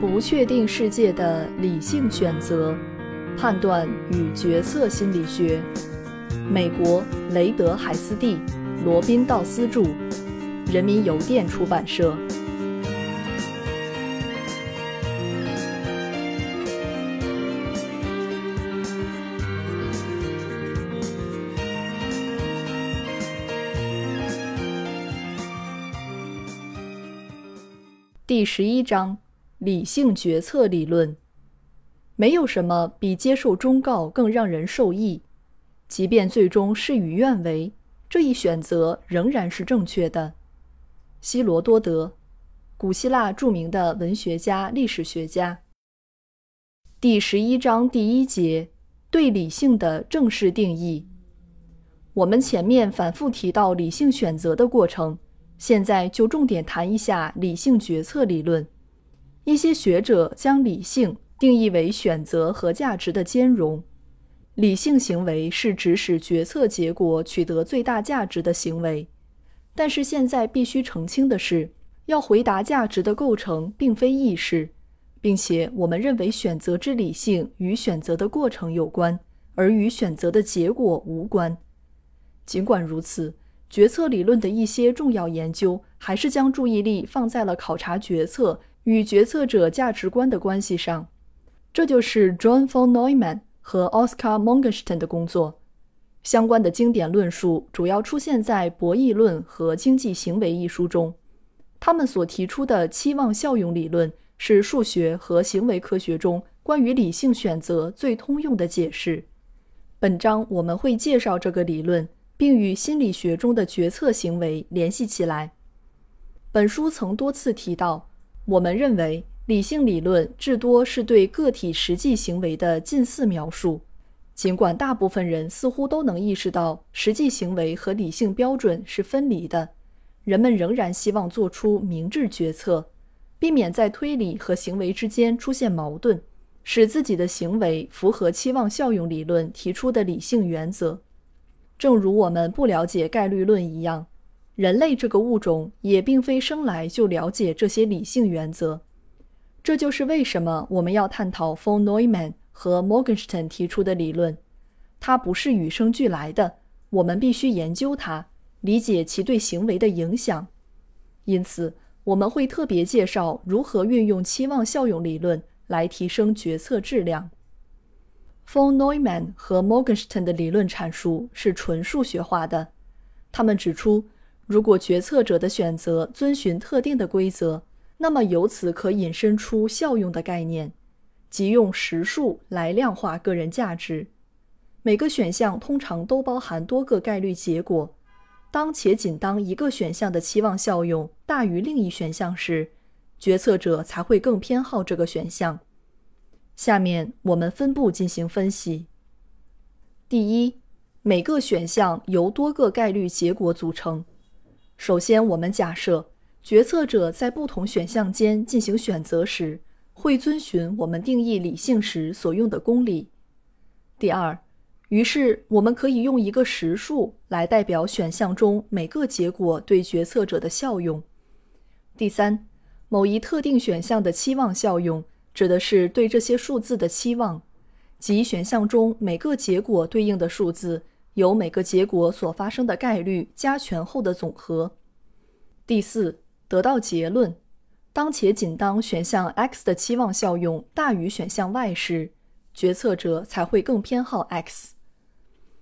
不确定世界的理性选择、判断与决策心理学。美国雷德海斯蒂、罗宾道斯著，人民邮电出版社。第十一章：理性决策理论。没有什么比接受忠告更让人受益，即便最终事与愿违，这一选择仍然是正确的。希罗多德，古希腊著名的文学家、历史学家。第十一章第一节：对理性的正式定义。我们前面反复提到理性选择的过程。现在就重点谈一下理性决策理论。一些学者将理性定义为选择和价值的兼容。理性行为是指使决策结果取得最大价值的行为。但是现在必须澄清的是，要回答价值的构成并非意识，并且我们认为选择之理性与选择的过程有关，而与选择的结果无关。尽管如此。决策理论的一些重要研究还是将注意力放在了考察决策与决策者价值观的关系上。这就是 John von Neumann 和 Oscar Morgenstern 的工作。相关的经典论述主要出现在《博弈论和经济行为》一书中。他们所提出的期望效用理论是数学和行为科学中关于理性选择最通用的解释。本章我们会介绍这个理论。并与心理学中的决策行为联系起来。本书曾多次提到，我们认为理性理论至多是对个体实际行为的近似描述。尽管大部分人似乎都能意识到实际行为和理性标准是分离的，人们仍然希望做出明智决策，避免在推理和行为之间出现矛盾，使自己的行为符合期望效用理论提出的理性原则。正如我们不了解概率论一样，人类这个物种也并非生来就了解这些理性原则。这就是为什么我们要探讨 von Neumann 和 Morgenstern 提出的理论。它不是与生俱来的，我们必须研究它，理解其对行为的影响。因此，我们会特别介绍如何运用期望效用理论来提升决策质量。von Neumann 和 Morgenstern 的理论阐述是纯数学化的。他们指出，如果决策者的选择遵循特定的规则，那么由此可引申出效用的概念，即用实数来量化个人价值。每个选项通常都包含多个概率结果。当且仅当一个选项的期望效用大于另一选项时，决策者才会更偏好这个选项。下面我们分步进行分析。第一，每个选项由多个概率结果组成。首先，我们假设决策者在不同选项间进行选择时，会遵循我们定义理性时所用的公理。第二，于是我们可以用一个实数来代表选项中每个结果对决策者的效用。第三，某一特定选项的期望效用。指的是对这些数字的期望，即选项中每个结果对应的数字由每个结果所发生的概率加权后的总和。第四，得到结论：当且仅当选项 X 的期望效用大于选项 Y 时，决策者才会更偏好 X。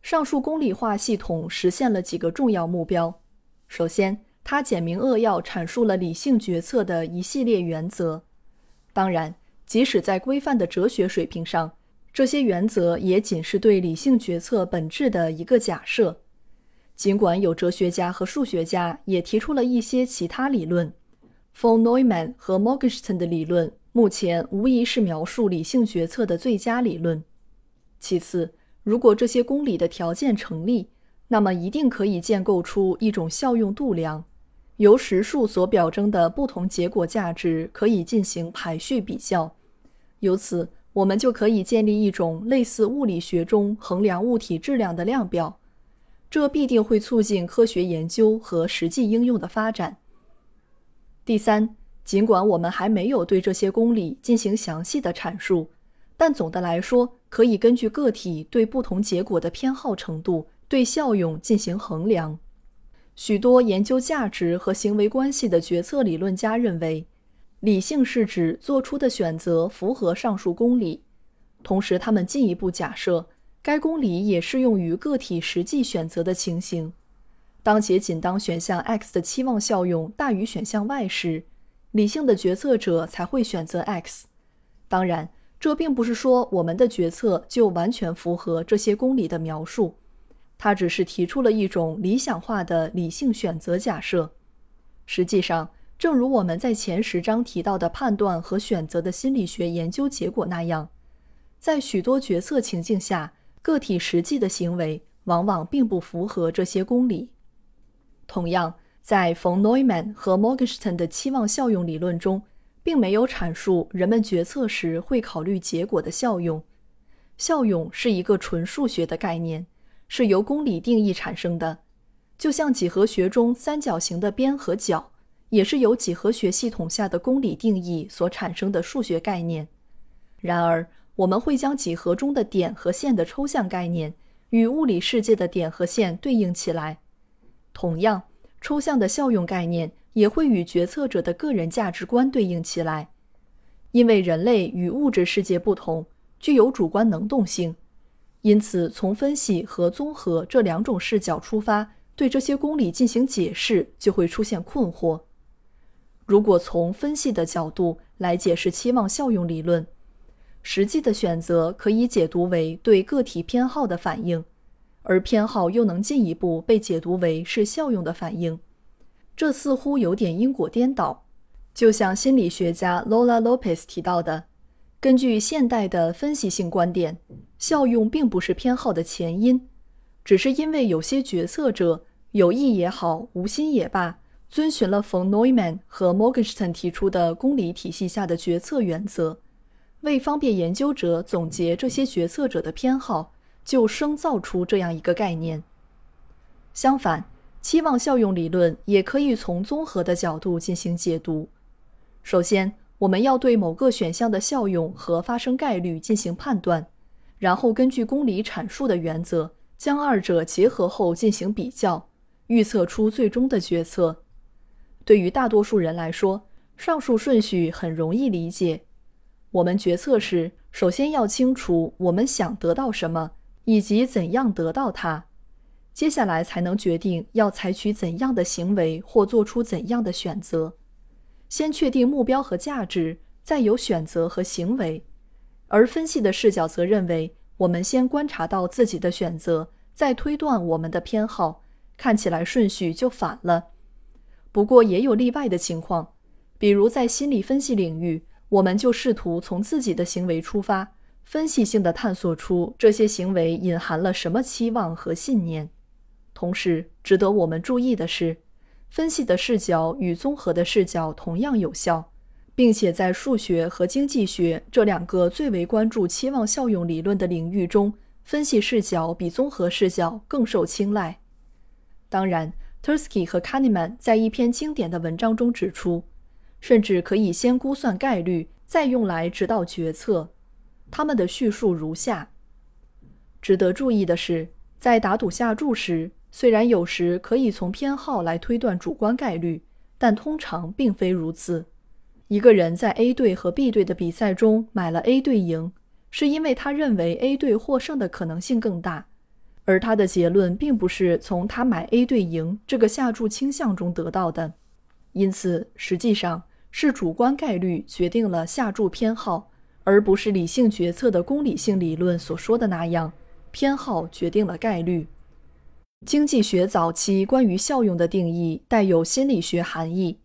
上述公理化系统实现了几个重要目标。首先，它简明扼要阐述了理性决策的一系列原则。当然。即使在规范的哲学水平上，这些原则也仅是对理性决策本质的一个假设。尽管有哲学家和数学家也提出了一些其他理论，von Neumann 和 Morgeson 的理论目前无疑是描述理性决策的最佳理论。其次，如果这些公理的条件成立，那么一定可以建构出一种效用度量。由实数所表征的不同结果价值可以进行排序比较。由此，我们就可以建立一种类似物理学中衡量物体质量的量表，这必定会促进科学研究和实际应用的发展。第三，尽管我们还没有对这些公理进行详细的阐述，但总的来说，可以根据个体对不同结果的偏好程度，对效用进行衡量。许多研究价值和行为关系的决策理论家认为，理性是指做出的选择符合上述公理。同时，他们进一步假设，该公理也适用于个体实际选择的情形。当且仅当选项 X 的期望效用大于选项 Y 时，理性的决策者才会选择 X。当然，这并不是说我们的决策就完全符合这些公理的描述，它只是提出了一种理想化的理性选择假设。实际上，正如我们在前十章提到的判断和选择的心理学研究结果那样，在许多决策情境下，个体实际的行为往往并不符合这些公理。同样，在冯诺依曼和莫根斯坦的期望效用理论中，并没有阐述人们决策时会考虑结果的效用。效用是一个纯数学的概念，是由公理定义产生的，就像几何学中三角形的边和角，也是由几何学系统下的公理定义所产生的数学概念。然而，我们会将几何中的点和线的抽象概念与物理世界的点和线对应起来。同样，抽象的效用概念也会与决策者的个人价值观对应起来，因为人类与物质世界不同，具有主观能动性。因此，从分析和综合这两种视角出发，对这些公理进行解释就会出现困惑。如果从分析的角度来解释期望效用理论，实际的选择可以解读为对个体偏好的反应。而偏好又能进一步被解读为是效用的反应，这似乎有点因果颠倒。就像心理学家 Lola Lopez 提到的，根据现代的分析性观点，效用并不是偏好的前因，只是因为有些决策者有意也好，无心也罢，遵循了冯诺依曼和摩根斯坦提出的公理体系下的决策原则，为方便研究者总结这些决策者的偏好。就生造出这样一个概念。相反，期望效用理论也可以从综合的角度进行解读。首先，我们要对某个选项的效用和发生概率进行判断，然后根据公理阐述的原则，将二者结合后进行比较，预测出最终的决策。对于大多数人来说，上述顺序很容易理解。我们决策时，首先要清楚我们想得到什么。以及怎样得到它，接下来才能决定要采取怎样的行为或做出怎样的选择。先确定目标和价值，再有选择和行为。而分析的视角则认为，我们先观察到自己的选择，再推断我们的偏好，看起来顺序就反了。不过也有例外的情况，比如在心理分析领域，我们就试图从自己的行为出发。分析性的探索出这些行为隐含了什么期望和信念。同时，值得我们注意的是，分析的视角与综合的视角同样有效，并且在数学和经济学这两个最为关注期望效用理论的领域中，分析视角比综合视角更受青睐。当然，Tursky 和 Kahneman 在一篇经典的文章中指出，甚至可以先估算概率，再用来指导决策。他们的叙述如下：值得注意的是，在打赌下注时，虽然有时可以从偏好来推断主观概率，但通常并非如此。一个人在 A 队和 B 队的比赛中买了 A 队赢，是因为他认为 A 队获胜的可能性更大，而他的结论并不是从他买 A 队赢这个下注倾向中得到的。因此，实际上是主观概率决定了下注偏好。而不是理性决策的公理性理论所说的那样，偏好决定了概率。经济学早期关于效用的定义带有心理学含义，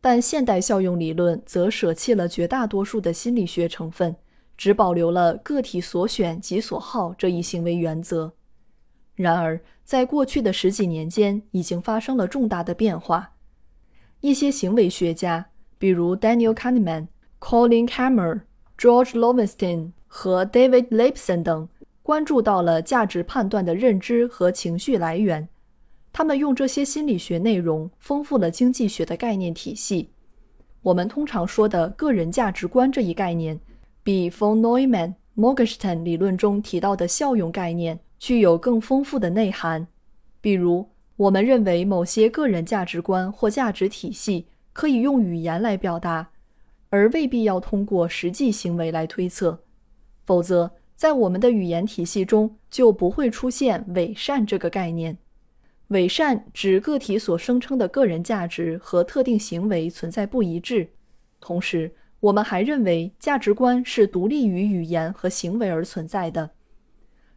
但现代效用理论则舍弃了绝大多数的心理学成分，只保留了个体所选即所好这一行为原则。然而，在过去的十几年间，已经发生了重大的变化。一些行为学家，比如 Daniel Kahneman、Colin Cameron。George Lowenstein 和 David Lipson 等关注到了价值判断的认知和情绪来源，他们用这些心理学内容丰富了经济学的概念体系。我们通常说的个人价值观这一概念，比 von Neumann、Morgenstern 理论中提到的效用概念具有更丰富的内涵。比如，我们认为某些个人价值观或价值体系可以用语言来表达，而未必要通过实际行为来推测。否则，在我们的语言体系中就不会出现伪善这个概念。伪善指个体所声称的个人价值和特定行为存在不一致。同时，我们还认为价值观是独立于语言和行为而存在的。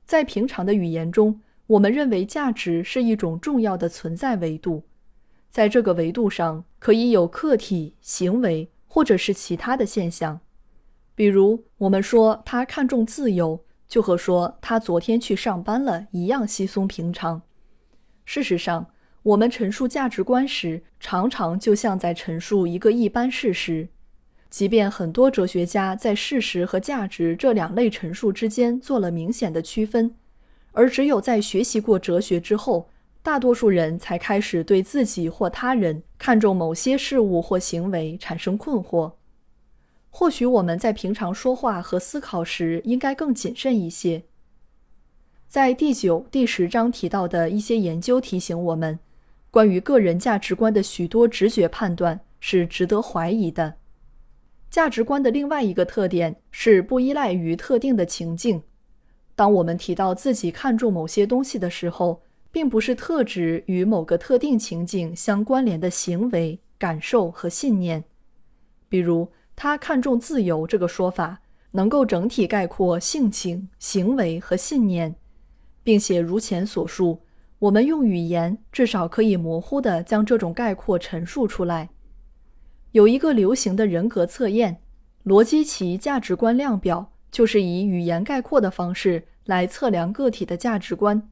在平常的语言中，我们认为价值是一种重要的存在维度，在这个维度上可以有客体、行为或者是其他的现象。比如，我们说他看重自由，就和说他昨天去上班了一样稀松平常。事实上，我们陈述价值观时，常常就像在陈述一个一般事实。即便很多哲学家在事实和价值这两类陈述之间做了明显的区分，而只有在学习过哲学之后，大多数人才开始对自己或他人看重某些事物或行为产生困惑。或许我们在平常说话和思考时，应该更谨慎一些。在第九、第十章提到的一些研究提醒我们，关于个人价值观的许多直觉判断是值得怀疑的。价值观的另外一个特点是不依赖于特定的情境。当我们提到自己看重某些东西的时候，并不是特指与某个特定情境相关联的行为、感受和信念。比如，他看重自由这个说法，能够整体概括性情、行为和信念。并且如前所述，我们用语言至少可以模糊地将这种概括陈述出来。有一个流行的人格测验——罗基奇价值观量表，就是以语言概括的方式来测量个体的价值观。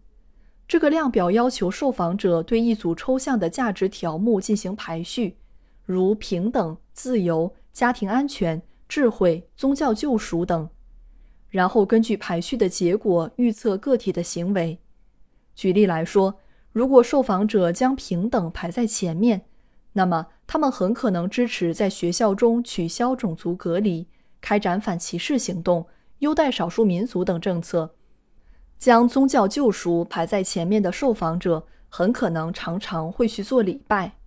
这个量表要求受访者对一组抽象的价值条目进行排序，如平等、自由、家庭安全、智慧、宗教救赎等。然后根据排序的结果预测个体的行为。举例来说，如果受访者将平等排在前面，那么他们很可能支持在学校中取消种族隔离、开展反歧视行动、优待少数民族等政策。将宗教救赎排在前面的受访者很可能常常会去做礼拜。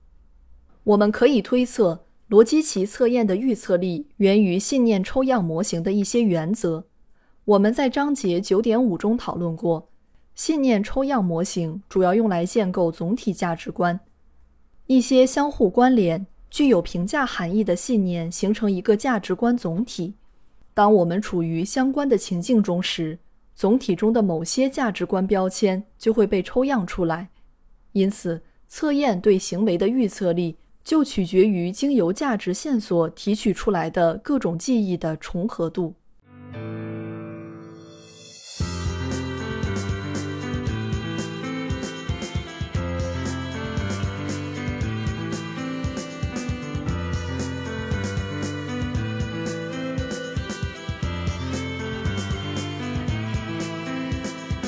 我们可以推测，罗基奇测验的预测力源于信念抽样模型的一些原则。我们在章节九点五中讨论过，信念抽样模型主要用来建构总体价值观。一些相互关联、具有评价含义的信念形成一个价值观总体。当我们处于相关的情境中时，总体中的某些价值观标签就会被抽样出来。因此，测验对行为的预测力就取决于经由价值线索提取出来的各种记忆的重合度。